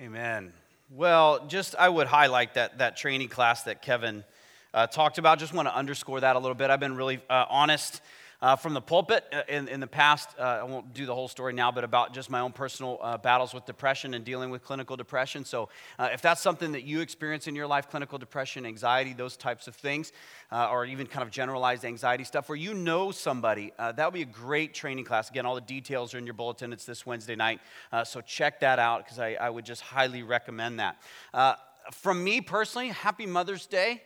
Amen. Well, just I would highlight that, that training class that Kevin uh, talked about. Just want to underscore that a little bit. I've been really uh, honest uh, from the pulpit uh, in, in the past. Uh, I won't do the whole story now, but about just my own personal uh, battles with depression and dealing with clinical depression. So, uh, if that's something that you experience in your life clinical depression, anxiety, those types of things, uh, or even kind of generalized anxiety stuff, where you know somebody, that would be a great training class. Again, all the details are in your bulletin. It's this Wednesday night. so, check that out because I, I, would just highly recommend that. from me personally, happy Mother's Day.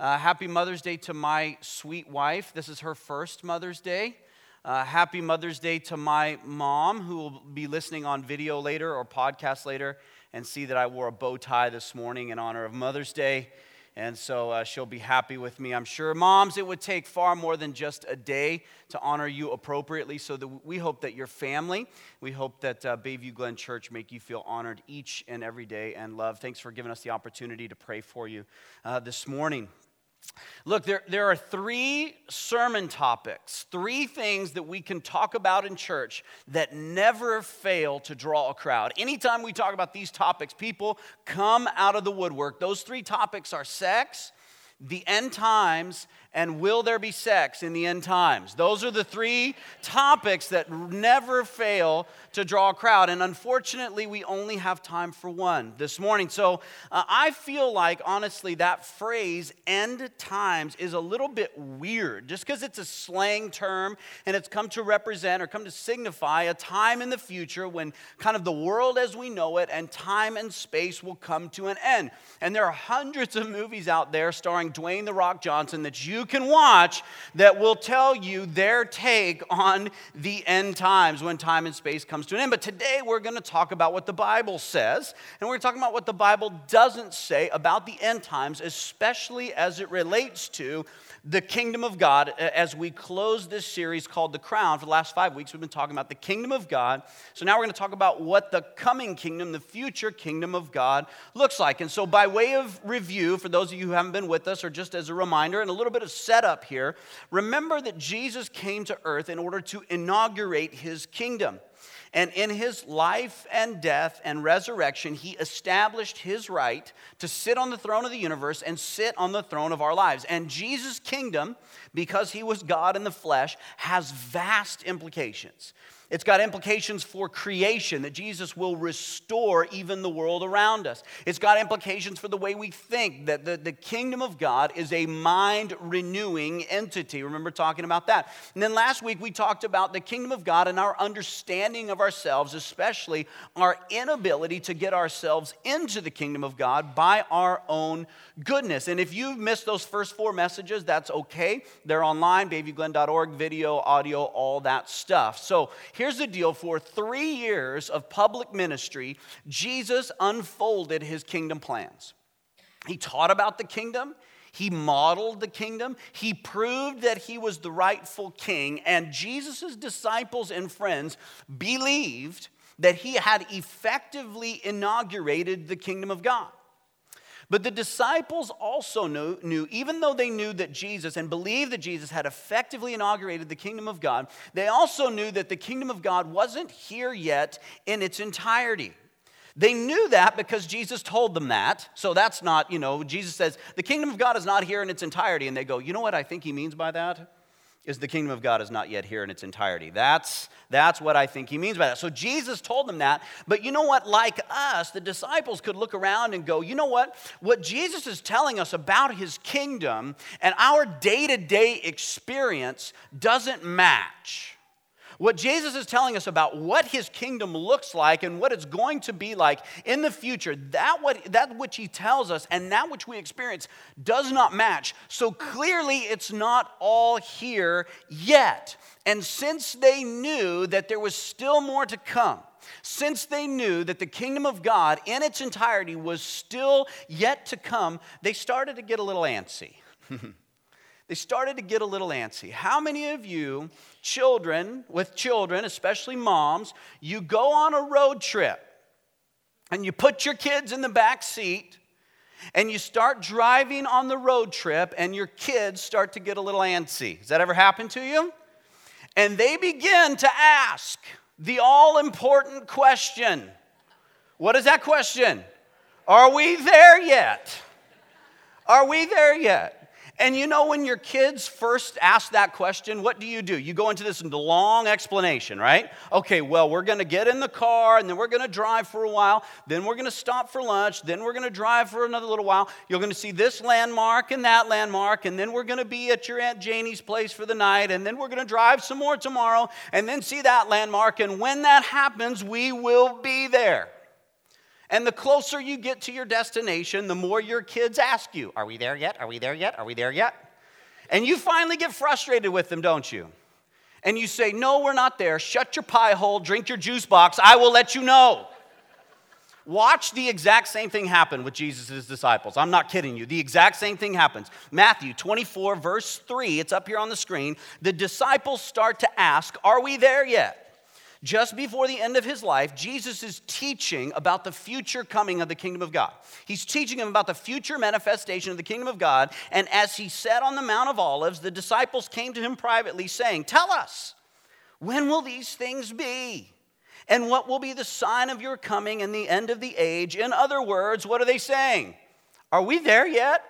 Uh, happy Mother's Day to my sweet wife. This is her first Mother's Day. Uh, happy Mother's Day to my mom, who will be listening on video later or podcast later and see that I wore a bow tie this morning in honor of Mother's Day. And so uh, she'll be happy with me, I'm sure. Moms, it would take far more than just a day to honor you appropriately. So that we hope that your family, we hope that uh, Bayview Glen Church make you feel honored each and every day and love. Thanks for giving us the opportunity to pray for you uh, this morning. Look, there, there are three sermon topics, three things that we can talk about in church that never fail to draw a crowd. Anytime we talk about these topics, people come out of the woodwork. Those three topics are sex, the end times, and will there be sex in the end times? Those are the three topics that never fail to draw a crowd. And unfortunately, we only have time for one this morning. So uh, I feel like, honestly, that phrase, end times, is a little bit weird just because it's a slang term and it's come to represent or come to signify a time in the future when kind of the world as we know it and time and space will come to an end. And there are hundreds of movies out there starring Dwayne The Rock Johnson that you you can watch that will tell you their take on the end times when time and space comes to an end. But today we're going to talk about what the Bible says, and we're talking about what the Bible doesn't say about the end times, especially as it relates to the kingdom of God uh, as we close this series called The Crown. For the last five weeks, we've been talking about the kingdom of God. So now we're going to talk about what the coming kingdom, the future kingdom of God, looks like. And so, by way of review, for those of you who haven't been with us, or just as a reminder and a little bit of setup here, remember that Jesus came to earth in order to inaugurate his kingdom. And in his life and death and resurrection, he established his right to sit on the throne of the universe and sit on the throne of our lives. And Jesus' kingdom, because he was God in the flesh, has vast implications. It's got implications for creation, that Jesus will restore even the world around us. It's got implications for the way we think, that the, the kingdom of God is a mind renewing entity. Remember talking about that. And then last week we talked about the kingdom of God and our understanding of ourselves, especially our inability to get ourselves into the kingdom of God by our own goodness. And if you've missed those first four messages, that's okay. They're online, bayviewglen.org, video, audio, all that stuff. So here's the deal for three years of public ministry, Jesus unfolded his kingdom plans. He taught about the kingdom. He modeled the kingdom. He proved that he was the rightful king. And Jesus' disciples and friends believed that he had effectively inaugurated the kingdom of God. But the disciples also knew, knew, even though they knew that Jesus and believed that Jesus had effectively inaugurated the kingdom of God, they also knew that the kingdom of God wasn't here yet in its entirety. They knew that because Jesus told them that. So that's not, you know, Jesus says, the kingdom of God is not here in its entirety. And they go, you know what I think he means by that? The kingdom of God is not yet here in its entirety. That's, that's what I think he means by that. So Jesus told them that. But you know what? Like us, the disciples could look around and go, you know what? What Jesus is telling us about his kingdom and our day to day experience doesn't match. What Jesus is telling us about what his kingdom looks like and what it's going to be like in the future, that, what, that which he tells us and that which we experience does not match. So clearly, it's not all here yet. And since they knew that there was still more to come, since they knew that the kingdom of God in its entirety was still yet to come, they started to get a little antsy. they started to get a little antsy. How many of you, children, with children, especially moms, you go on a road trip and you put your kids in the back seat and you start driving on the road trip and your kids start to get a little antsy? Has that ever happened to you? And they begin to ask the all important question What is that question? Are we there yet? Are we there yet? And you know, when your kids first ask that question, what do you do? You go into this long explanation, right? Okay, well, we're gonna get in the car and then we're gonna drive for a while, then we're gonna stop for lunch, then we're gonna drive for another little while. You're gonna see this landmark and that landmark, and then we're gonna be at your Aunt Janie's place for the night, and then we're gonna drive some more tomorrow, and then see that landmark. And when that happens, we will be there. And the closer you get to your destination, the more your kids ask you, Are we there yet? Are we there yet? Are we there yet? And you finally get frustrated with them, don't you? And you say, No, we're not there. Shut your pie hole, drink your juice box. I will let you know. Watch the exact same thing happen with Jesus' disciples. I'm not kidding you. The exact same thing happens. Matthew 24, verse 3, it's up here on the screen. The disciples start to ask, Are we there yet? Just before the end of his life, Jesus is teaching about the future coming of the kingdom of God. He's teaching him about the future manifestation of the kingdom of God. And as he sat on the Mount of Olives, the disciples came to him privately, saying, Tell us, when will these things be? And what will be the sign of your coming and the end of the age? In other words, what are they saying? Are we there yet?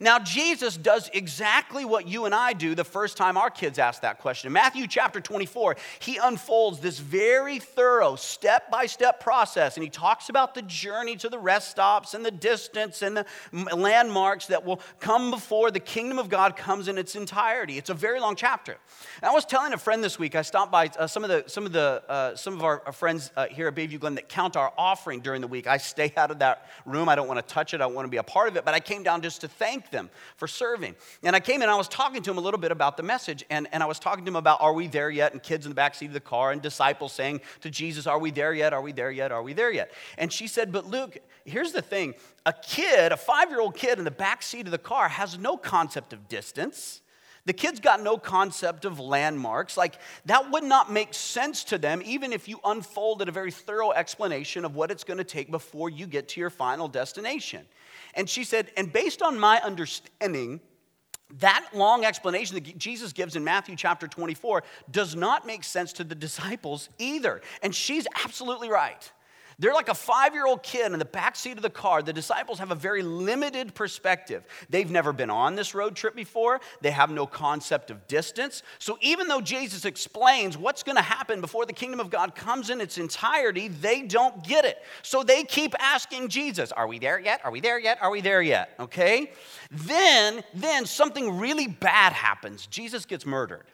Now, Jesus does exactly what you and I do the first time our kids ask that question. In Matthew chapter 24, he unfolds this very thorough step by step process, and he talks about the journey to the rest stops and the distance and the landmarks that will come before the kingdom of God comes in its entirety. It's a very long chapter. And I was telling a friend this week, I stopped by uh, some of the some of the uh, some of our, friends uh, here at Bayview Glen that count our offering during the week. I stay out of that room. I don't want to touch it. I don't want to be a part of it. But I came down just to thank thank them for serving. And I came in, I was talking to him a little bit about the message, and, and I was talking to him about, are we there yet? And kids in the back seat of the car, and disciples saying to Jesus, are we there yet? Are we there yet? Are we there yet? And she said, but Luke, here's the thing a kid, a five year old kid in the back seat of the car, has no concept of distance. The kids got no concept of landmarks. Like, that would not make sense to them, even if you unfolded a very thorough explanation of what it's going to take before you get to your final destination. And she said, and based on my understanding, that long explanation that Jesus gives in Matthew chapter 24 does not make sense to the disciples either. And she's absolutely right. They're like a five year old kid in the back seat of the car. The disciples have a very limited perspective. They've never been on this road trip before, they have no concept of distance. So, even though Jesus explains what's going to happen before the kingdom of God comes in its entirety, they don't get it. So, they keep asking Jesus, Are we there yet? Are we there yet? Are we there yet? Okay? Then, then something really bad happens. Jesus gets murdered.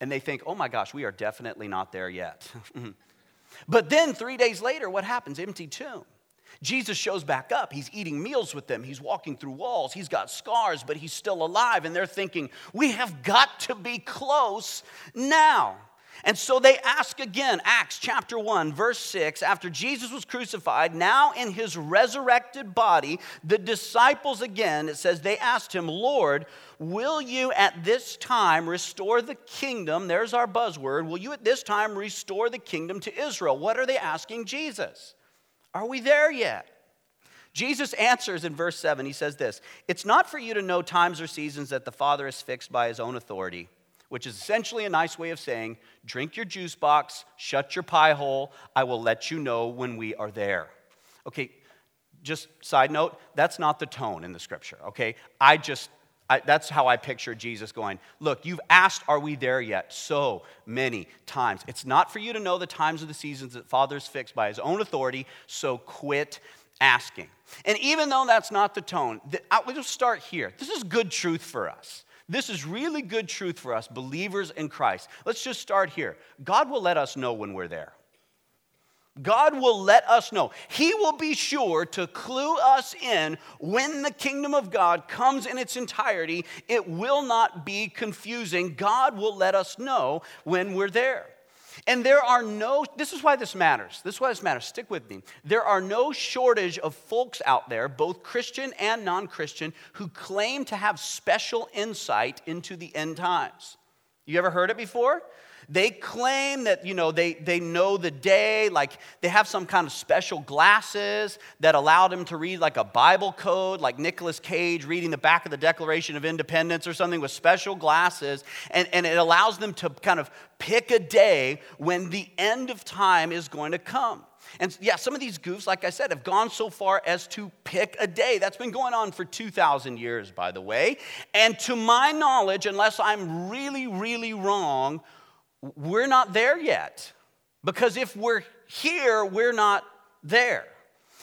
And they think, Oh my gosh, we are definitely not there yet. But then three days later, what happens? Empty tomb. Jesus shows back up. He's eating meals with them. He's walking through walls. He's got scars, but he's still alive. And they're thinking, we have got to be close now. And so they ask again, Acts chapter 1, verse 6, after Jesus was crucified, now in his resurrected body, the disciples again, it says, they asked him, Lord, will you at this time restore the kingdom? There's our buzzword. Will you at this time restore the kingdom to Israel? What are they asking Jesus? Are we there yet? Jesus answers in verse 7. He says this It's not for you to know times or seasons that the Father has fixed by his own authority which is essentially a nice way of saying drink your juice box, shut your pie hole, I will let you know when we are there. Okay, just side note, that's not the tone in the scripture, okay? I just, I, that's how I picture Jesus going, Look, you've asked, Are we there yet? So many times. It's not for you to know the times of the seasons that Father's fixed by his own authority, so quit asking. And even though that's not the tone, we'll just start here. This is good truth for us. This is really good truth for us, believers in Christ. Let's just start here. God will let us know when we're there. God will let us know. He will be sure to clue us in when the kingdom of God comes in its entirety. It will not be confusing. God will let us know when we're there. And there are no, this is why this matters. This is why this matters. Stick with me. There are no shortage of folks out there, both Christian and non Christian, who claim to have special insight into the end times. You ever heard it before? They claim that, you know, they, they know the day, like they have some kind of special glasses that allow them to read like a Bible code, like Nicolas Cage reading the back of the Declaration of Independence or something with special glasses. And, and it allows them to kind of pick a day when the end of time is going to come. And yeah, some of these goofs, like I said, have gone so far as to pick a day. That's been going on for 2,000 years, by the way. And to my knowledge, unless I'm really, really wrong, we're not there yet. Because if we're here, we're not there.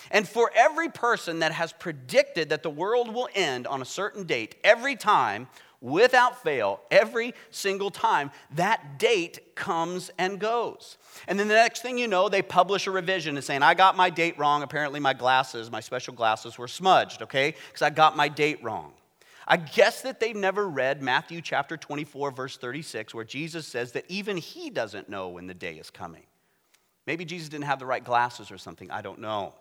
And for every person that has predicted that the world will end on a certain date, every time, without fail, every single time, that date comes and goes. And then the next thing you know, they publish a revision and saying, I got my date wrong. Apparently, my glasses, my special glasses, were smudged, okay? Because I got my date wrong. I guess that they've never read Matthew chapter 24, verse 36, where Jesus says that even he doesn't know when the day is coming. Maybe Jesus didn't have the right glasses or something. I don't know.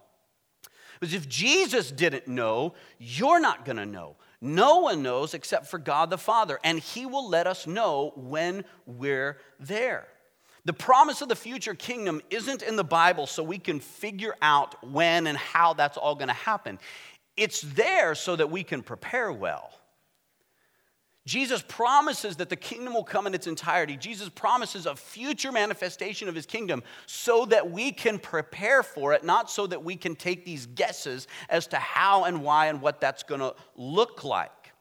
Because if Jesus didn't know, you're not going to know. No one knows except for God the Father, and He will let us know when we're there. The promise of the future kingdom isn't in the Bible so we can figure out when and how that's all going to happen. It's there so that we can prepare well. Jesus promises that the kingdom will come in its entirety. Jesus promises a future manifestation of his kingdom so that we can prepare for it, not so that we can take these guesses as to how and why and what that's going to look like.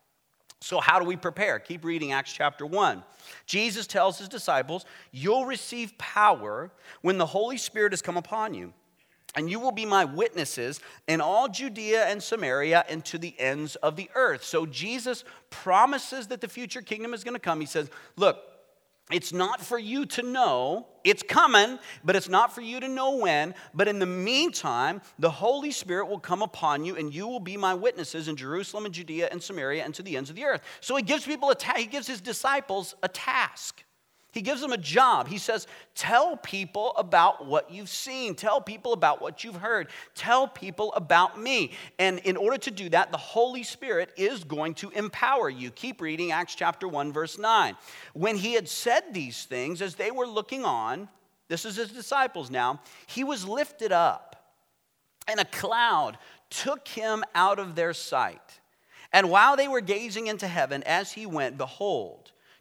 So, how do we prepare? Keep reading Acts chapter 1. Jesus tells his disciples, You'll receive power when the Holy Spirit has come upon you and you will be my witnesses in all Judea and Samaria and to the ends of the earth. So Jesus promises that the future kingdom is going to come. He says, Look, it's not for you to know. It's coming, but it's not for you to know when. But in the meantime, the Holy Spirit will come upon you, and you will be my witnesses in Jerusalem and Judea and Samaria and to the ends of the earth. So he gives people a ta- he gives his disciples a task. He gives them a job. He says, Tell people about what you've seen. Tell people about what you've heard. Tell people about me. And in order to do that, the Holy Spirit is going to empower you. Keep reading Acts chapter 1, verse 9. When he had said these things, as they were looking on, this is his disciples now, he was lifted up, and a cloud took him out of their sight. And while they were gazing into heaven as he went, behold,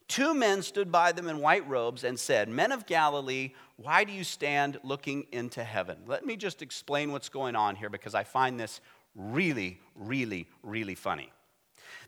Two men stood by them in white robes and said, Men of Galilee, why do you stand looking into heaven? Let me just explain what's going on here because I find this really, really, really funny.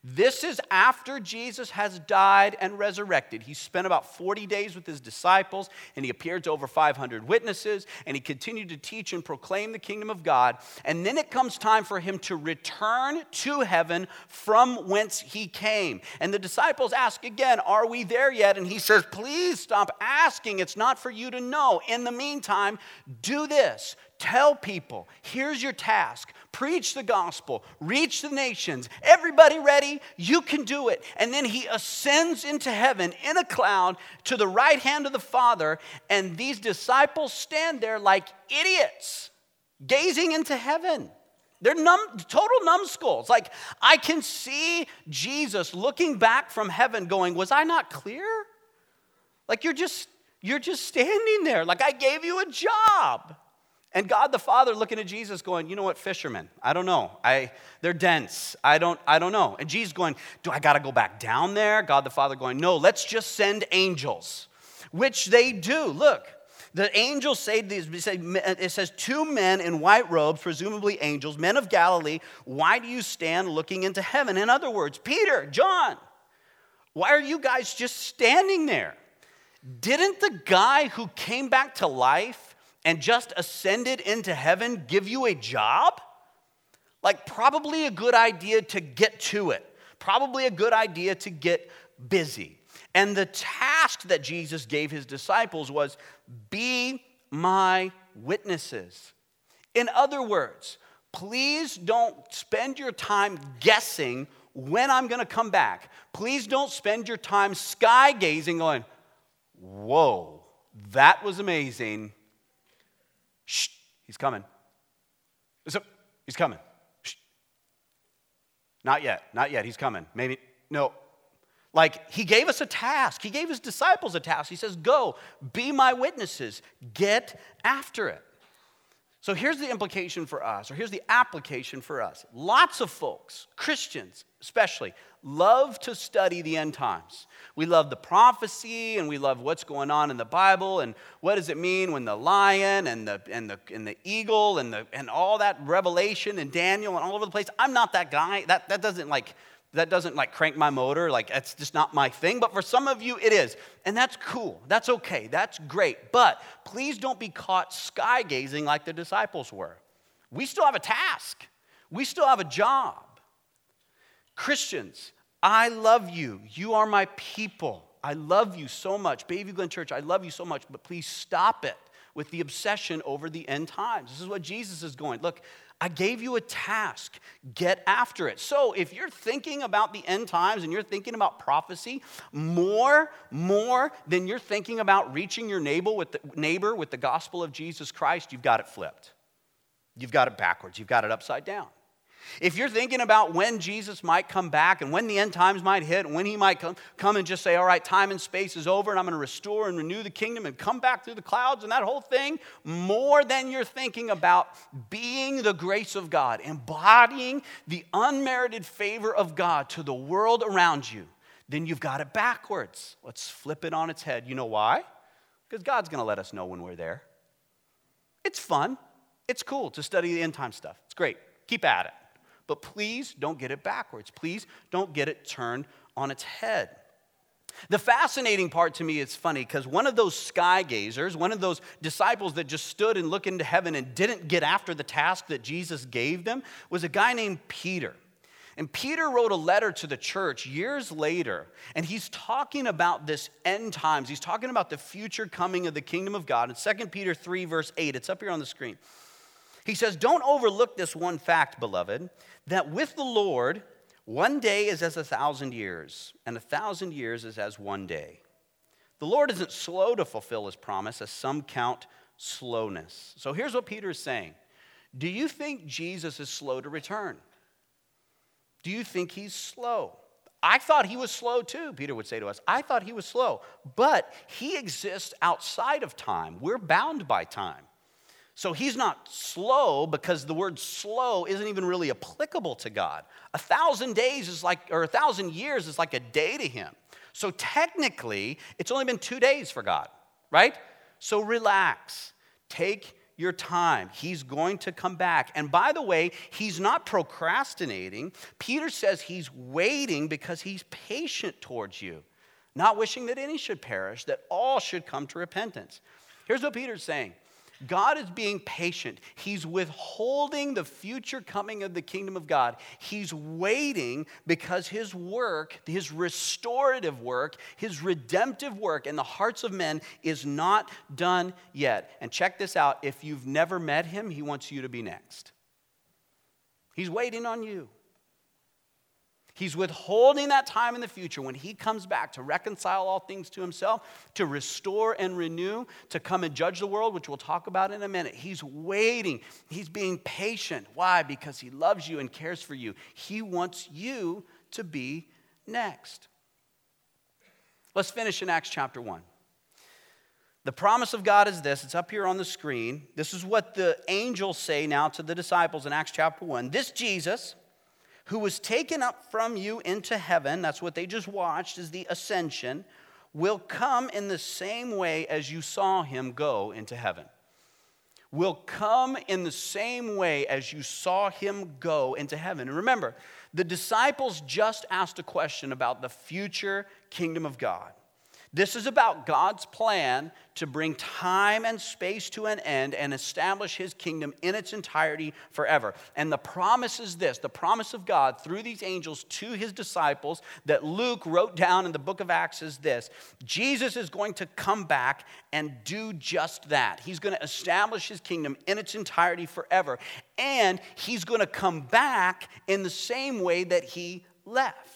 This is after Jesus has died and resurrected. He spent about 40 days with his disciples, and he appeared to over 500 witnesses, and he continued to teach and proclaim the kingdom of God. And then it comes time for him to return to heaven from whence he came. And the disciples ask again, Are we there yet? And he says, Please stop asking. It's not for you to know. In the meantime, do this Tell people, here's your task. Preach the gospel, reach the nations. Everybody ready? You can do it. And then he ascends into heaven in a cloud to the right hand of the Father, and these disciples stand there like idiots, gazing into heaven. They're numb, total numbskulls. Like, I can see Jesus looking back from heaven going, Was I not clear? Like, you're just, you're just standing there. Like, I gave you a job. And God the Father looking at Jesus going, you know what, fishermen, I don't know. I, they're dense. I don't, I don't know. And Jesus going, do I got to go back down there? God the Father going, no, let's just send angels, which they do. Look, the angels say these, it says, two men in white robes, presumably angels, men of Galilee, why do you stand looking into heaven? In other words, Peter, John, why are you guys just standing there? Didn't the guy who came back to life and just ascended into heaven give you a job? Like, probably a good idea to get to it, probably a good idea to get busy. And the task that Jesus gave his disciples was be my witnesses. In other words, please don't spend your time guessing when I'm going to come back. Please don't spend your time sky gazing, going, whoa, that was amazing. Shh, he's coming. So, he's coming. Shh. Not yet, not yet, he's coming. Maybe, no. Like, he gave us a task. He gave his disciples a task. He says, Go, be my witnesses, get after it. So here's the implication for us, or here's the application for us. Lots of folks, Christians especially, love to study the end times. We love the prophecy and we love what's going on in the Bible and what does it mean when the lion and the, and the, and the eagle and, the, and all that revelation and Daniel and all over the place. I'm not that guy. That, that doesn't like that doesn't like crank my motor. Like that's just not my thing. But for some of you it is. And that's cool. That's okay. That's great. But please don't be caught sky gazing like the disciples were. We still have a task. We still have a job christians I love you. You are my people. I love you so much. Bayview Glen Church, I love you so much, but please stop it with the obsession over the end times. This is what Jesus is going. Look, I gave you a task. Get after it. So, if you're thinking about the end times and you're thinking about prophecy more, more than you're thinking about reaching your neighbor with the, neighbor with the gospel of Jesus Christ, you've got it flipped. You've got it backwards. You've got it upside down. If you're thinking about when Jesus might come back and when the end times might hit, and when he might come, come and just say, All right, time and space is over, and I'm going to restore and renew the kingdom and come back through the clouds and that whole thing, more than you're thinking about being the grace of God, embodying the unmerited favor of God to the world around you, then you've got it backwards. Let's flip it on its head. You know why? Because God's going to let us know when we're there. It's fun. It's cool to study the end time stuff. It's great. Keep at it. But please don't get it backwards. Please don't get it turned on its head. The fascinating part to me is funny because one of those sky gazers, one of those disciples that just stood and looked into heaven and didn't get after the task that Jesus gave them, was a guy named Peter. And Peter wrote a letter to the church years later, and he's talking about this end times. He's talking about the future coming of the kingdom of God. In 2 Peter 3, verse 8, it's up here on the screen. He says, Don't overlook this one fact, beloved, that with the Lord, one day is as a thousand years, and a thousand years is as one day. The Lord isn't slow to fulfill his promise, as some count slowness. So here's what Peter is saying Do you think Jesus is slow to return? Do you think he's slow? I thought he was slow too, Peter would say to us. I thought he was slow, but he exists outside of time. We're bound by time. So he's not slow because the word slow isn't even really applicable to God. A thousand days is like, or a thousand years is like a day to him. So technically, it's only been two days for God, right? So relax. Take your time. He's going to come back. And by the way, he's not procrastinating. Peter says he's waiting because he's patient towards you, not wishing that any should perish, that all should come to repentance. Here's what Peter's saying God is being patient. He's withholding the future coming of the kingdom of God. He's waiting because his work, his restorative work, his redemptive work in the hearts of men is not done yet. And check this out if you've never met him, he wants you to be next. He's waiting on you. He's withholding that time in the future when he comes back to reconcile all things to himself, to restore and renew, to come and judge the world, which we'll talk about in a minute. He's waiting. He's being patient. Why? Because he loves you and cares for you. He wants you to be next. Let's finish in Acts chapter 1. The promise of God is this. It's up here on the screen. This is what the angels say now to the disciples in Acts chapter 1. This Jesus who was taken up from you into heaven, that's what they just watched, is the ascension, will come in the same way as you saw him go into heaven. Will come in the same way as you saw him go into heaven. And remember, the disciples just asked a question about the future kingdom of God. This is about God's plan to bring time and space to an end and establish his kingdom in its entirety forever. And the promise is this the promise of God through these angels to his disciples that Luke wrote down in the book of Acts is this Jesus is going to come back and do just that. He's going to establish his kingdom in its entirety forever. And he's going to come back in the same way that he left.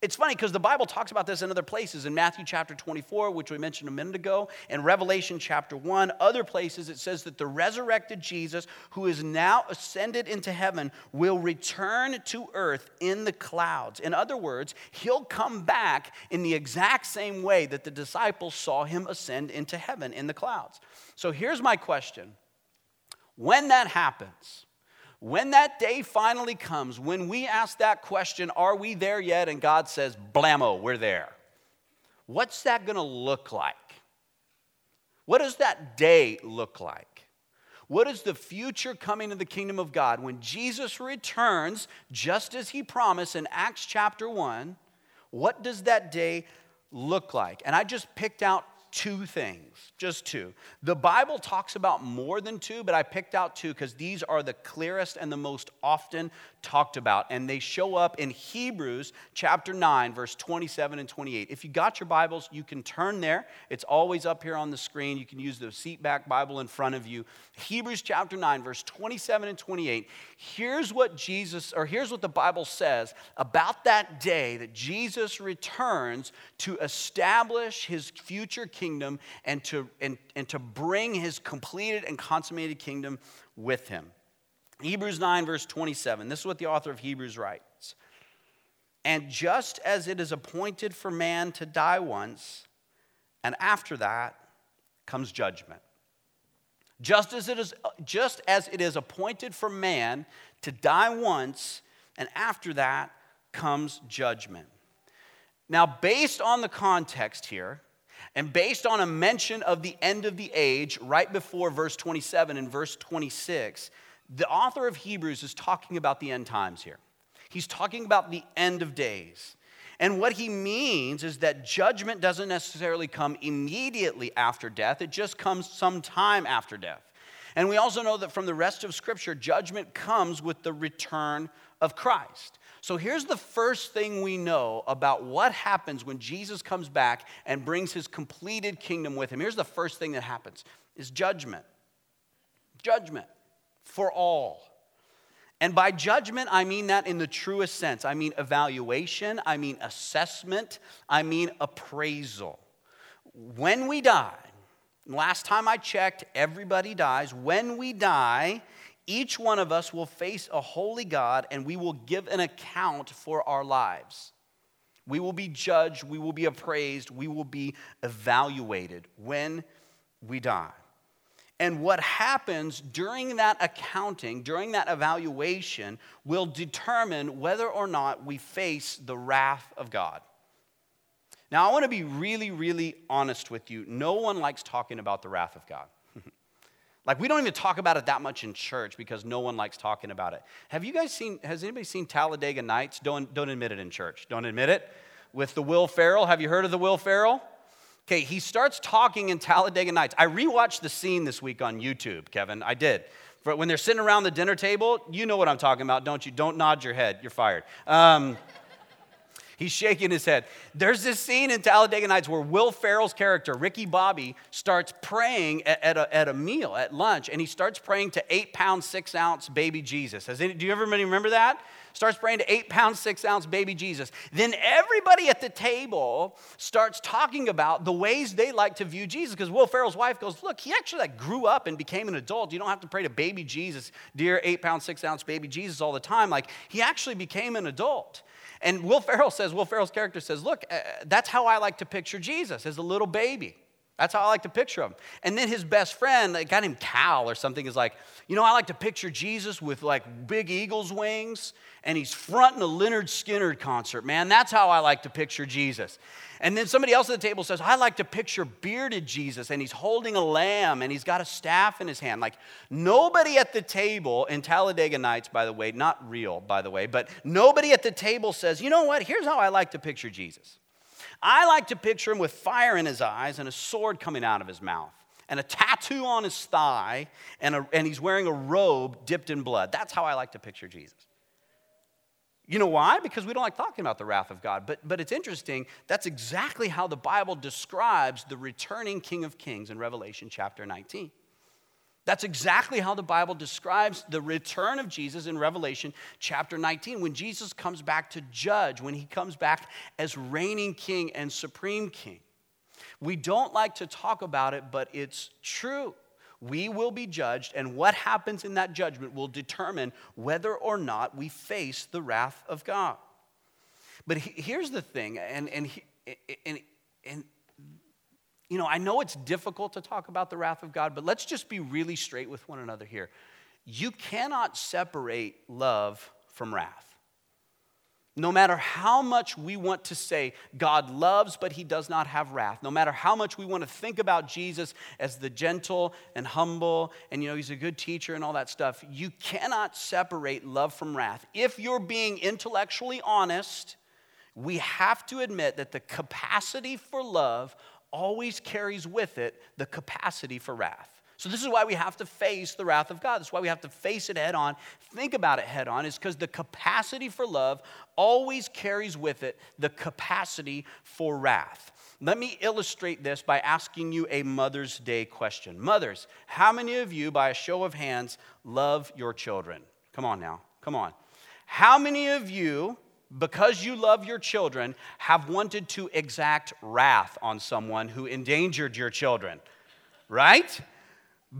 It's funny because the Bible talks about this in other places. In Matthew chapter 24, which we mentioned a minute ago, in Revelation chapter 1, other places it says that the resurrected Jesus, who is now ascended into heaven, will return to earth in the clouds. In other words, he'll come back in the exact same way that the disciples saw him ascend into heaven in the clouds. So here's my question When that happens, When that day finally comes, when we ask that question, are we there yet? And God says, blammo, we're there. What's that gonna look like? What does that day look like? What is the future coming of the kingdom of God? When Jesus returns, just as he promised in Acts chapter 1, what does that day look like? And I just picked out two things, just two. The Bible talks about more than two, but I picked out two because these are the clearest and the most often talked about. And they show up in Hebrews chapter 9, verse 27 and 28. If you got your Bibles, you can turn there. It's always up here on the screen. You can use the seat back Bible in front of you. Hebrews chapter 9, verse 27 and 28. Here's what Jesus, or here's what the Bible says about that day that Jesus returns to establish his future kingdom and to, and, and to bring his completed and consummated kingdom with him. Hebrews 9, verse 27. This is what the author of Hebrews writes. And just as it is appointed for man to die once, and after that comes judgment. Just as it is, just as it is appointed for man to die once, and after that comes judgment. Now, based on the context here, and based on a mention of the end of the age right before verse 27 and verse 26, the author of Hebrews is talking about the end times here. He's talking about the end of days. And what he means is that judgment doesn't necessarily come immediately after death, it just comes sometime after death. And we also know that from the rest of Scripture, judgment comes with the return of Christ. So here's the first thing we know about what happens when Jesus comes back and brings his completed kingdom with him. Here's the first thing that happens is judgment. Judgment for all. And by judgment, I mean that in the truest sense. I mean evaluation, I mean assessment, I mean appraisal. When we die, last time I checked, everybody dies. When we die, each one of us will face a holy God and we will give an account for our lives. We will be judged, we will be appraised, we will be evaluated when we die. And what happens during that accounting, during that evaluation, will determine whether or not we face the wrath of God. Now, I want to be really, really honest with you. No one likes talking about the wrath of God. like, we don't even talk about it that much in church because no one likes talking about it. Have you guys seen, has anybody seen Talladega Nights? Don't, don't admit it in church. Don't admit it. With the Will Ferrell. Have you heard of the Will Ferrell? Okay, he starts talking in Talladega Nights. I rewatched the scene this week on YouTube, Kevin. I did. For when they're sitting around the dinner table, you know what I'm talking about, don't you? Don't nod your head. You're fired. Um, he's shaking his head. There's this scene in Talladega Nights where Will Ferrell's character, Ricky Bobby, starts praying at, at, a, at a meal, at lunch, and he starts praying to eight pound, six ounce baby Jesus. Has any, do you ever remember that? Starts praying to eight pound, six ounce baby Jesus. Then everybody at the table starts talking about the ways they like to view Jesus. Because Will Ferrell's wife goes, Look, he actually like grew up and became an adult. You don't have to pray to baby Jesus, dear eight pound, six ounce baby Jesus all the time. Like, he actually became an adult. And Will Ferrell says, Will Ferrell's character says, Look, uh, that's how I like to picture Jesus as a little baby. That's how I like to picture him. And then his best friend, a guy named Cal or something, is like, you know, I like to picture Jesus with like big eagle's wings and he's fronting a Lynyrd Skynyrd concert. Man, that's how I like to picture Jesus. And then somebody else at the table says, I like to picture bearded Jesus, and he's holding a lamb and he's got a staff in his hand. Like nobody at the table in Talladega Nights, by the way, not real, by the way, but nobody at the table says, you know what? Here's how I like to picture Jesus. I like to picture him with fire in his eyes and a sword coming out of his mouth and a tattoo on his thigh, and, a, and he's wearing a robe dipped in blood. That's how I like to picture Jesus. You know why? Because we don't like talking about the wrath of God. But, but it's interesting, that's exactly how the Bible describes the returning King of Kings in Revelation chapter 19. That's exactly how the Bible describes the return of Jesus in Revelation chapter 19, when Jesus comes back to judge, when he comes back as reigning king and supreme king. We don't like to talk about it, but it's true we will be judged, and what happens in that judgment will determine whether or not we face the wrath of God. But here's the thing, and, and, and, and you know, I know it's difficult to talk about the wrath of God, but let's just be really straight with one another here. you cannot separate love from wrath. No matter how much we want to say God loves, but he does not have wrath, no matter how much we want to think about Jesus as the gentle and humble and, you know, he's a good teacher and all that stuff, you cannot separate love from wrath. If you're being intellectually honest, we have to admit that the capacity for love always carries with it the capacity for wrath. So, this is why we have to face the wrath of God. This is why we have to face it head on, think about it head on, is because the capacity for love always carries with it the capacity for wrath. Let me illustrate this by asking you a Mother's Day question. Mothers, how many of you, by a show of hands, love your children? Come on now, come on. How many of you, because you love your children, have wanted to exact wrath on someone who endangered your children? Right?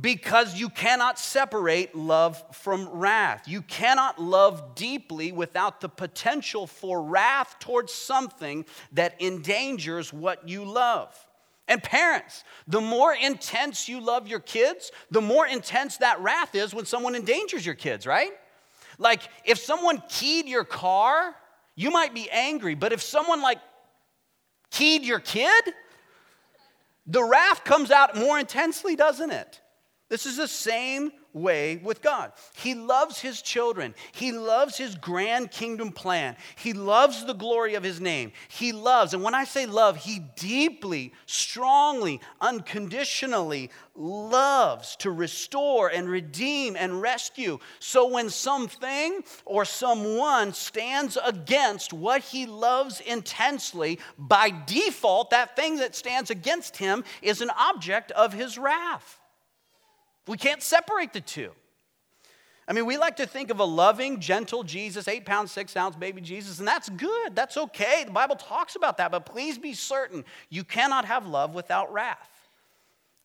because you cannot separate love from wrath. You cannot love deeply without the potential for wrath towards something that endangers what you love. And parents, the more intense you love your kids, the more intense that wrath is when someone endangers your kids, right? Like if someone keyed your car, you might be angry, but if someone like keyed your kid, the wrath comes out more intensely, doesn't it? This is the same way with God. He loves his children. He loves his grand kingdom plan. He loves the glory of his name. He loves, and when I say love, he deeply, strongly, unconditionally loves to restore and redeem and rescue. So when something or someone stands against what he loves intensely, by default, that thing that stands against him is an object of his wrath. We can't separate the two. I mean, we like to think of a loving, gentle Jesus, eight pound, six ounce baby Jesus, and that's good. That's okay. The Bible talks about that, but please be certain you cannot have love without wrath.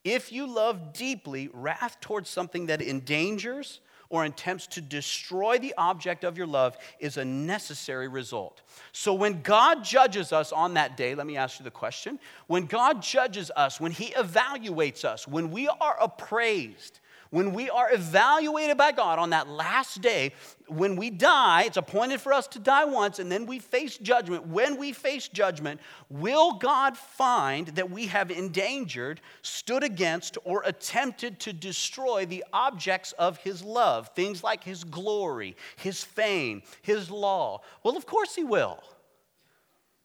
If you love deeply, wrath towards something that endangers or attempts to destroy the object of your love is a necessary result. So when God judges us on that day, let me ask you the question when God judges us, when He evaluates us, when we are appraised, when we are evaluated by God on that last day, when we die, it's appointed for us to die once, and then we face judgment. When we face judgment, will God find that we have endangered, stood against, or attempted to destroy the objects of His love? Things like His glory, His fame, His law. Well, of course He will.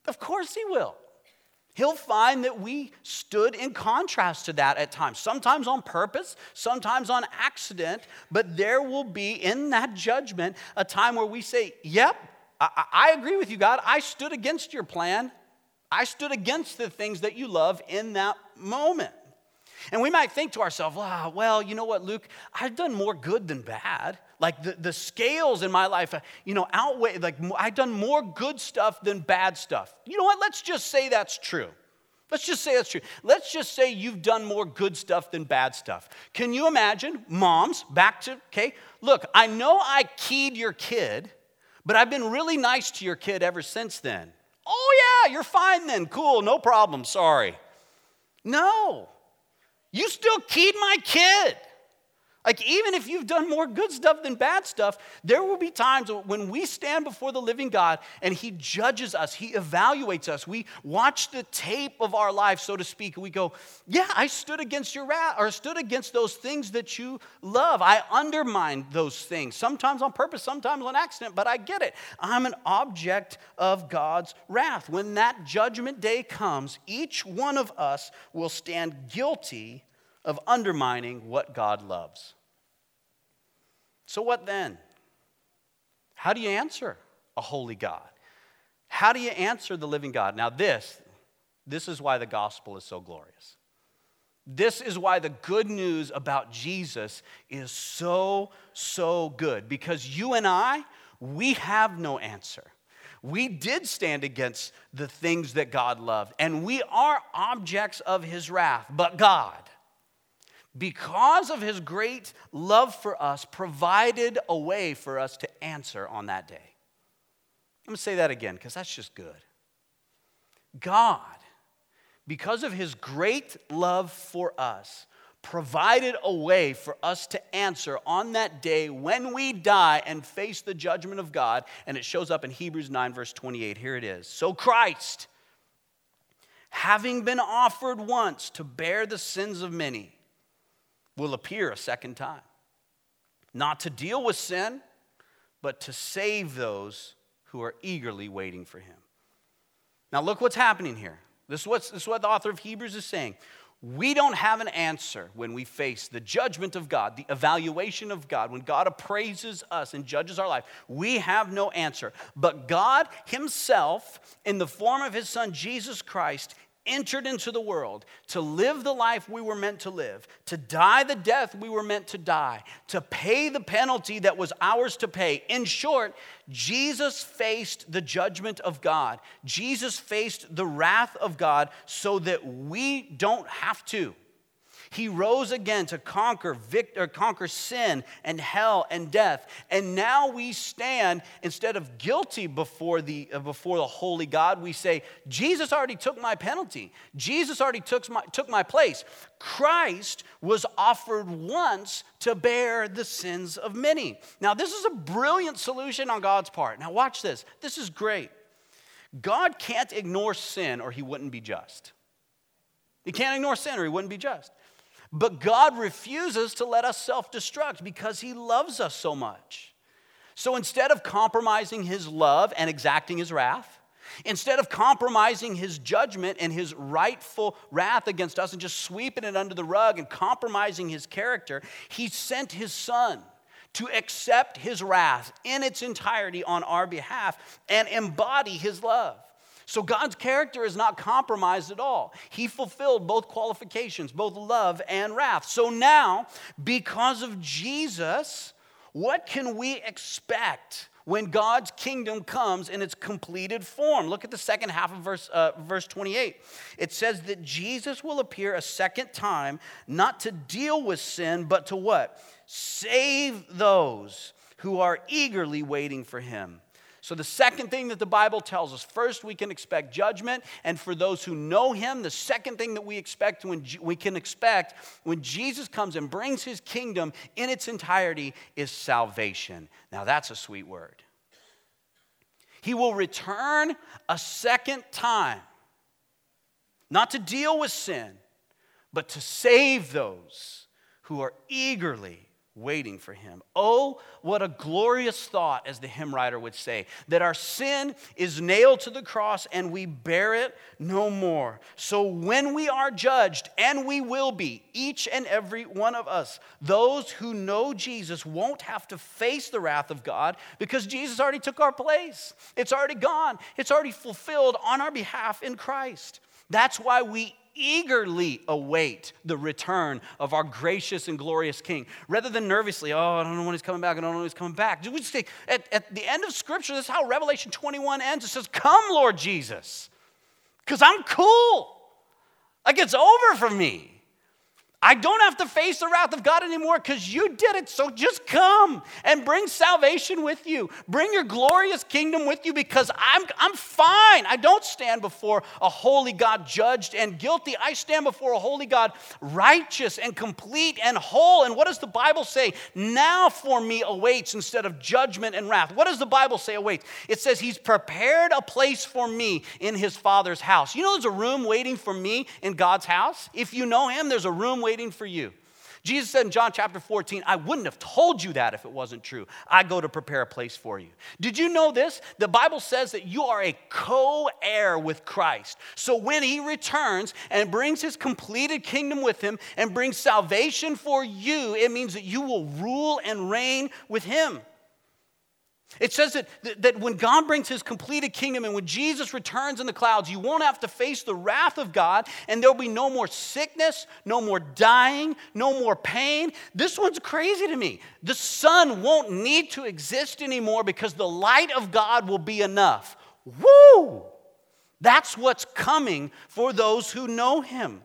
Of course He will. He'll find that we stood in contrast to that at times, sometimes on purpose, sometimes on accident, but there will be in that judgment a time where we say, Yep, I, I agree with you, God. I stood against your plan. I stood against the things that you love in that moment. And we might think to ourselves, oh, well, you know what, Luke, I've done more good than bad. Like the, the scales in my life, uh, you know, outweigh, like I've done more good stuff than bad stuff. You know what? Let's just say that's true. Let's just say that's true. Let's just say you've done more good stuff than bad stuff. Can you imagine, moms, back to, okay, look, I know I keyed your kid, but I've been really nice to your kid ever since then. Oh, yeah, you're fine then. Cool, no problem, sorry. No, you still keyed my kid. Like, even if you've done more good stuff than bad stuff, there will be times when we stand before the living God and He judges us, He evaluates us. We watch the tape of our life, so to speak, and we go, Yeah, I stood against your wrath, or stood against those things that you love. I undermined those things, sometimes on purpose, sometimes on accident, but I get it. I'm an object of God's wrath. When that judgment day comes, each one of us will stand guilty of undermining what God loves. So, what then? How do you answer a holy God? How do you answer the living God? Now, this, this is why the gospel is so glorious. This is why the good news about Jesus is so, so good. Because you and I, we have no answer. We did stand against the things that God loved, and we are objects of his wrath. But God, because of his great love for us, provided a way for us to answer on that day. I'm going to say that again because that's just good. God, because of his great love for us, provided a way for us to answer on that day when we die and face the judgment of God. And it shows up in Hebrews 9, verse 28. Here it is. So Christ, having been offered once to bear the sins of many, will appear a second time, not to deal with sin, but to save those who are eagerly waiting for him. Now, look what's happening here. This is, this is what the author of Hebrews is saying. We don't have an answer when we face the judgment of God, the evaluation of God, when God appraises us and judges our life. We have no answer. But God Himself, in the form of His Son Jesus Christ, entered into the world to live the life we were meant to live, to die the death we were meant to die, to pay the penalty that was ours to pay. In short, Jesus faced the judgment of God. Jesus faced the wrath of God so that we don't have to. He rose again to conquer, victor, conquer sin and hell and death. And now we stand, instead of guilty before the, uh, before the holy God, we say, Jesus already took my penalty. Jesus already took my, took my place. Christ was offered once to bear the sins of many. Now, this is a brilliant solution on God's part. Now, watch this. This is great. God can't ignore sin or he wouldn't be just. He can't ignore sin or he wouldn't be just. But God refuses to let us self destruct because He loves us so much. So instead of compromising His love and exacting His wrath, instead of compromising His judgment and His rightful wrath against us and just sweeping it under the rug and compromising His character, He sent His Son to accept His wrath in its entirety on our behalf and embody His love. So God's character is not compromised at all. He fulfilled both qualifications, both love and wrath. So now, because of Jesus, what can we expect when God's kingdom comes in its completed form? Look at the second half of verse, uh, verse 28. It says that Jesus will appear a second time, not to deal with sin, but to what? Save those who are eagerly waiting for him. So, the second thing that the Bible tells us first, we can expect judgment. And for those who know Him, the second thing that we expect when we can expect when Jesus comes and brings His kingdom in its entirety is salvation. Now, that's a sweet word. He will return a second time, not to deal with sin, but to save those who are eagerly waiting for him. Oh, what a glorious thought, as the hymn writer would say, that our sin is nailed to the cross and we bear it no more. So when we are judged, and we will be, each and every one of us, those who know Jesus won't have to face the wrath of God because Jesus already took our place. It's already gone, it's already fulfilled on our behalf in Christ. That's why we eagerly await the return of our gracious and glorious King, rather than nervously, oh, I don't know when he's coming back, I don't know when he's coming back. We just say, at, at the end of Scripture, this is how Revelation 21 ends. It says, Come, Lord Jesus, because I'm cool. Like it's over for me. I don't have to face the wrath of God anymore because you did it. So just come and bring salvation with you. Bring your glorious kingdom with you because I'm, I'm fine. I don't stand before a holy God judged and guilty. I stand before a holy God righteous and complete and whole. And what does the Bible say? Now for me awaits instead of judgment and wrath. What does the Bible say awaits? It says he's prepared a place for me in his Father's house. You know, there's a room waiting for me in God's house. If you know him, there's a room waiting for you. Jesus said in John chapter 14, I wouldn't have told you that if it wasn't true. I go to prepare a place for you. Did you know this? The Bible says that you are a co heir with Christ. So when he returns and brings his completed kingdom with him and brings salvation for you, it means that you will rule and reign with him. It says that, that when God brings his completed kingdom and when Jesus returns in the clouds, you won't have to face the wrath of God and there'll be no more sickness, no more dying, no more pain. This one's crazy to me. The sun won't need to exist anymore because the light of God will be enough. Woo! That's what's coming for those who know him.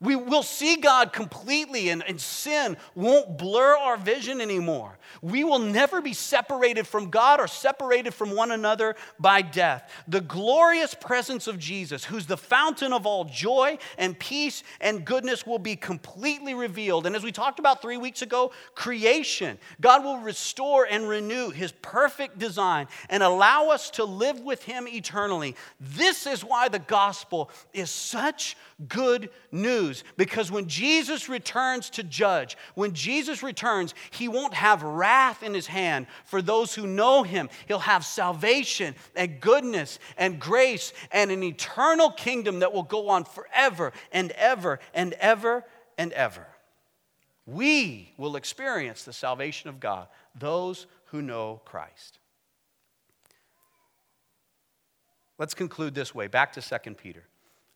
We will see God completely, and, and, sin won't blur our vision anymore. We will never be separated from God or separated from one another by death. The glorious presence of Jesus, who's the fountain of all joy and peace and goodness, will be completely revealed. And as we talked about three weeks ago, creation, God will restore and renew his perfect design and allow us to live with him eternally. This is why the gospel is such good news because when Jesus returns to judge, when Jesus returns, he won't have wrath in his hand for those who know him. He'll have salvation and goodness and grace and an eternal kingdom that will go on forever and ever and ever and ever. We will experience the salvation of God, those who know Christ. Let's conclude this way back to 2 Peter.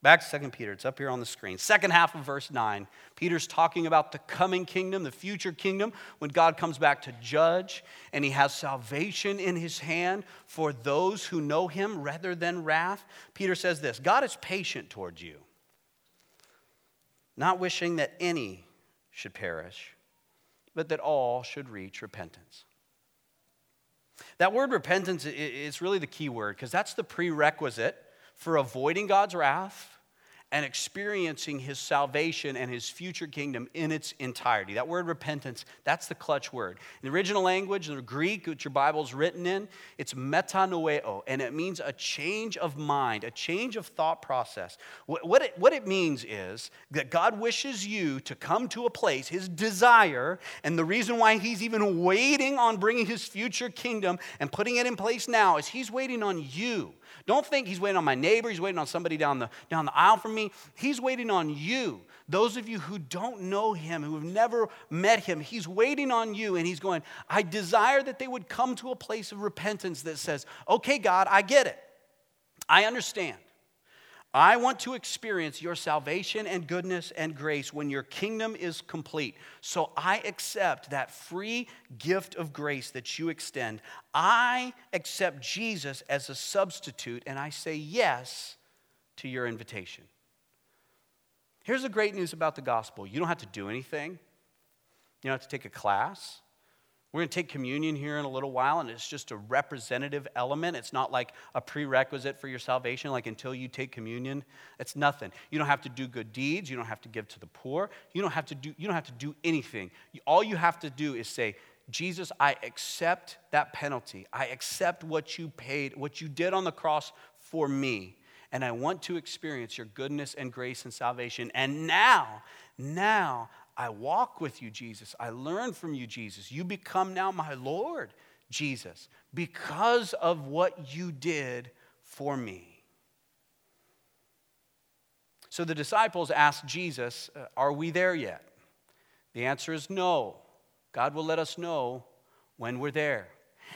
Back to 2 Peter, it's up here on the screen. Second half of verse 9, Peter's talking about the coming kingdom, the future kingdom, when God comes back to judge, and he has salvation in his hand for those who know him rather than wrath. Peter says this God is patient towards you, not wishing that any should perish, but that all should reach repentance. That word repentance is really the key word because that's the prerequisite for avoiding God's wrath and experiencing his salvation and his future kingdom in its entirety. That word repentance, that's the clutch word. In the original language, in the Greek, which your Bible's written in, it's metanoeo, and it means a change of mind, a change of thought process. What it, what it means is that God wishes you to come to a place, his desire, and the reason why he's even waiting on bringing his future kingdom and putting it in place now is he's waiting on you don't think he's waiting on my neighbor, he's waiting on somebody down the, down the aisle from me. He's waiting on you. Those of you who don't know him, who have never met him, he's waiting on you and he's going, I desire that they would come to a place of repentance that says, okay, God, I get it. I understand. I want to experience your salvation and goodness and grace when your kingdom is complete. So I accept that free gift of grace that you extend. I accept Jesus as a substitute and I say yes to your invitation. Here's the great news about the gospel you don't have to do anything, you don't have to take a class. We're going to take communion here in a little while, and it's just a representative element. It's not like a prerequisite for your salvation, like until you take communion, it's nothing. You don't have to do good deeds. You don't have to give to the poor. You don't have to do, you don't have to do anything. All you have to do is say, Jesus, I accept that penalty. I accept what you paid, what you did on the cross for me. And I want to experience your goodness and grace and salvation. And now, now I walk with you, Jesus. I learn from you, Jesus. You become now my Lord, Jesus, because of what you did for me. So the disciples asked Jesus, uh, Are we there yet? The answer is no. God will let us know when we're there.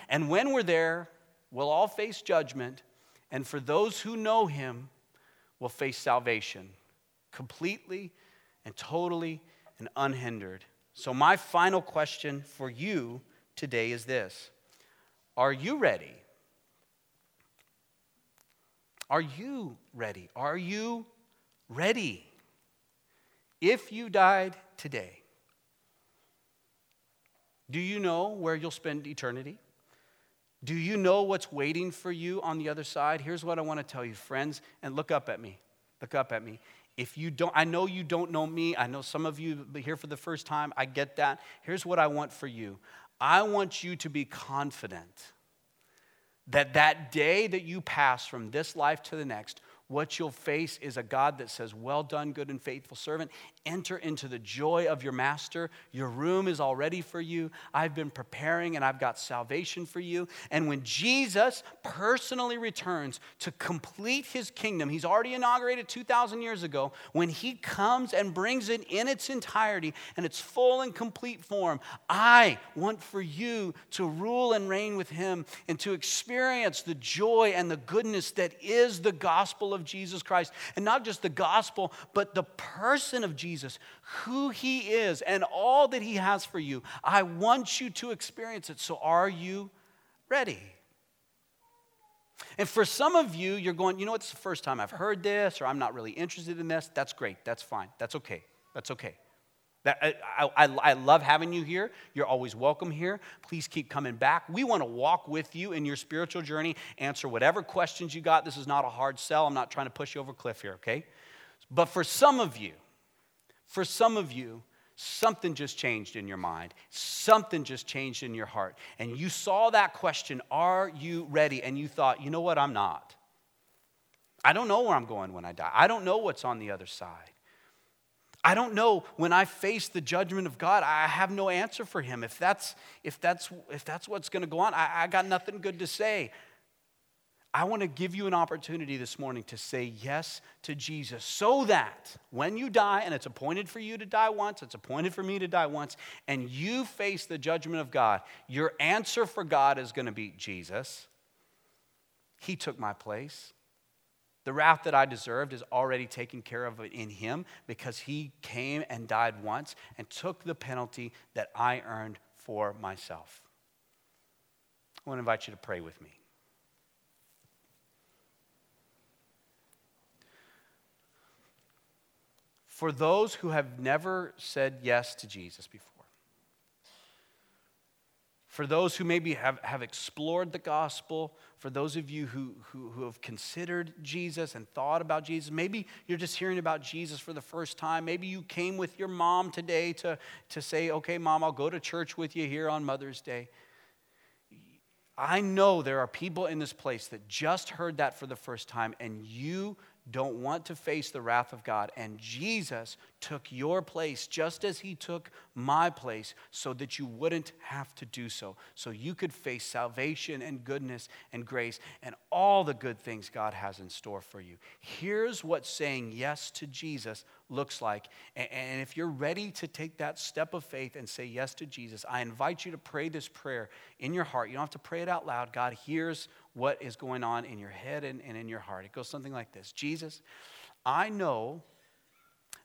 And when we're there, we'll all face judgment. And for those who know Him, will face salvation completely and totally and unhindered. So, my final question for you today is this Are you ready? Are you ready? Are you ready? If you died today, do you know where you'll spend eternity? Do you know what's waiting for you on the other side? Here's what I want to tell you, friends, and look up at me. Look up at me. If you don't, I know you don't know me. I know some of you here for the first time. I get that. Here's what I want for you I want you to be confident that that day that you pass from this life to the next what you'll face is a God that says, Well done, good and faithful servant. Enter into the joy of your master. Your room is all ready for you. I've been preparing and I've got salvation for you. And when Jesus personally returns to complete his kingdom, he's already inaugurated 2,000 years ago. When he comes and brings it in its entirety and its full and complete form, I want for you to rule and reign with him and to experience the joy and the goodness that is the gospel of Jesus Christ. And not just the gospel, but the person of Jesus, who he is, and all that he has for you. I want you to experience it. So, are you ready? And for some of you, you're going, you know, it's the first time I've heard this, or I'm not really interested in this. That's great. That's fine. That's okay. That's okay. That, uh, I, I, I, love having you here. You're always welcome here. Please keep coming back. We want to walk with you in your spiritual journey, answer whatever questions you got. This is not a hard sell. I'm not trying to push you over a cliff here, okay? But for some of you, for some of you, something just changed in your mind. Something just changed in your heart. And you saw that question, Are you ready? And you thought, You know what? I'm not. I don't know where I'm going when I die. I don't know what's on the other side. I don't know when I face the judgment of God, I have no answer for him. If that's, if that's, if that's what's going to go on, I, I got nothing good to say. I want to give you an opportunity this morning to say yes to Jesus so that when you die, and it's appointed for you to die once, it's appointed for me to die once, and you face the judgment of God, your answer for God is going to be Jesus. He took my place. The wrath that I deserved is already taken care of in him because he came and died once and took the penalty that I earned for myself. I want to invite you to pray with me. For those who have never said yes to Jesus before, for those who maybe have, have explored the gospel, for those of you who, who, who, have considered Jesus and thought about Jesus, maybe you're just hearing about Jesus for the first time. Maybe you came with your mom today to, to say, okay, mom, I'll go to church with you here on Mother's Day. I know there are people in this place that just heard that for the first time, and you don't want to face the wrath of God. And Jesus took your place just as he took my place so that you wouldn't have to do so. So you could face salvation and goodness and grace and all the good things God has in store for you. Here's what saying yes to Jesus looks like. And if you're ready to take that step of faith and say yes to Jesus, I invite you to pray this prayer in your heart. You don't have to pray it out loud. God hears what is going on in your head and, and in your heart. It goes something like this Jesus, I know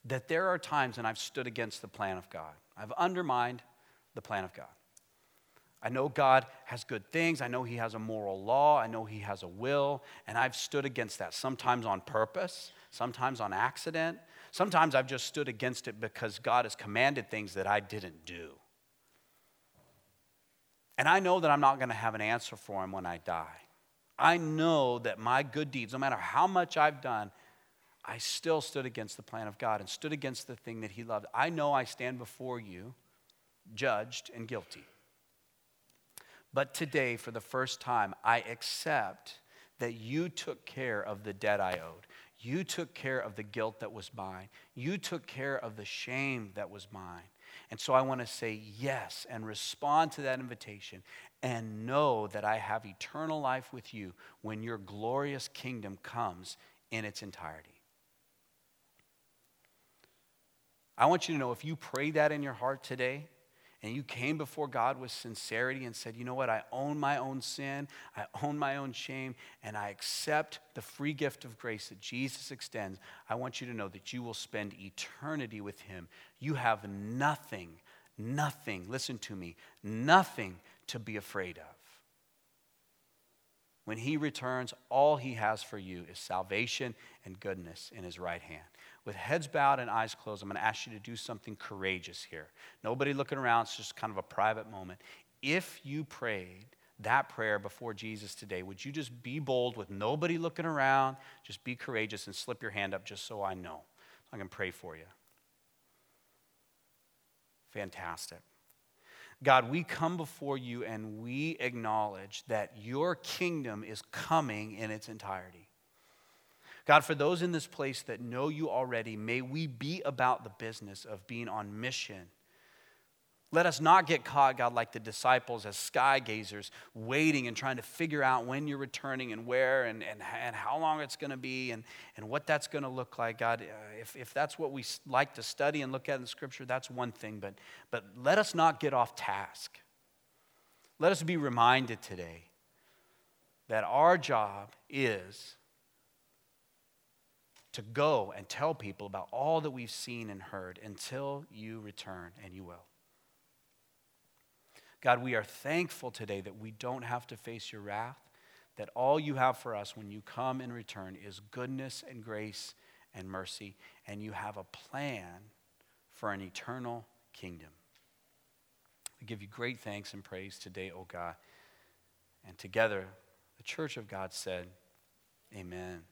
that there are times when I've stood against the plan of God, I've undermined the plan of God. I know God has good things. I know He has a moral law. I know He has a will. And I've stood against that, sometimes on purpose, sometimes on accident. Sometimes I've just stood against it because God has commanded things that I didn't do. And I know that I'm not going to have an answer for Him when I die. I know that my good deeds, no matter how much I've done, I still stood against the plan of God and stood against the thing that He loved. I know I stand before you judged and guilty. But today, for the first time, I accept that you took care of the debt I owed. You took care of the guilt that was mine. You took care of the shame that was mine. And so I want to say yes and respond to that invitation and know that I have eternal life with you when your glorious kingdom comes in its entirety. I want you to know if you pray that in your heart today, and you came before God with sincerity and said, You know what? I own my own sin, I own my own shame, and I accept the free gift of grace that Jesus extends. I want you to know that you will spend eternity with Him. You have nothing, nothing, listen to me, nothing to be afraid of. When he returns, all he has for you is salvation and goodness in his right hand. With heads bowed and eyes closed, I'm going to ask you to do something courageous here. Nobody looking around, it's just kind of a private moment. If you prayed that prayer before Jesus today, would you just be bold with nobody looking around? Just be courageous and slip your hand up just so I know. I can pray for you. Fantastic. God, we come before you and we acknowledge that your kingdom is coming in its entirety. God, for those in this place that know you already, may we be about the business of being on mission let us not get caught, God, like the disciples as sky gazers, waiting and trying to figure out when you're returning and where and, and, and how long it's going to be and, and what that's going to look like. God, uh, if, if that's what we like to study and look at in Scripture, that's one thing. But, but let us not get off task. Let us be reminded today that our job is to go and tell people about all that we've seen and heard until you return, and you will. God, we are thankful today that we don't have to face your wrath, that all you have for us when you come in return is goodness and grace and mercy, and you have a plan for an eternal kingdom. We give you great thanks and praise today, O God. And together, the church of God said, Amen.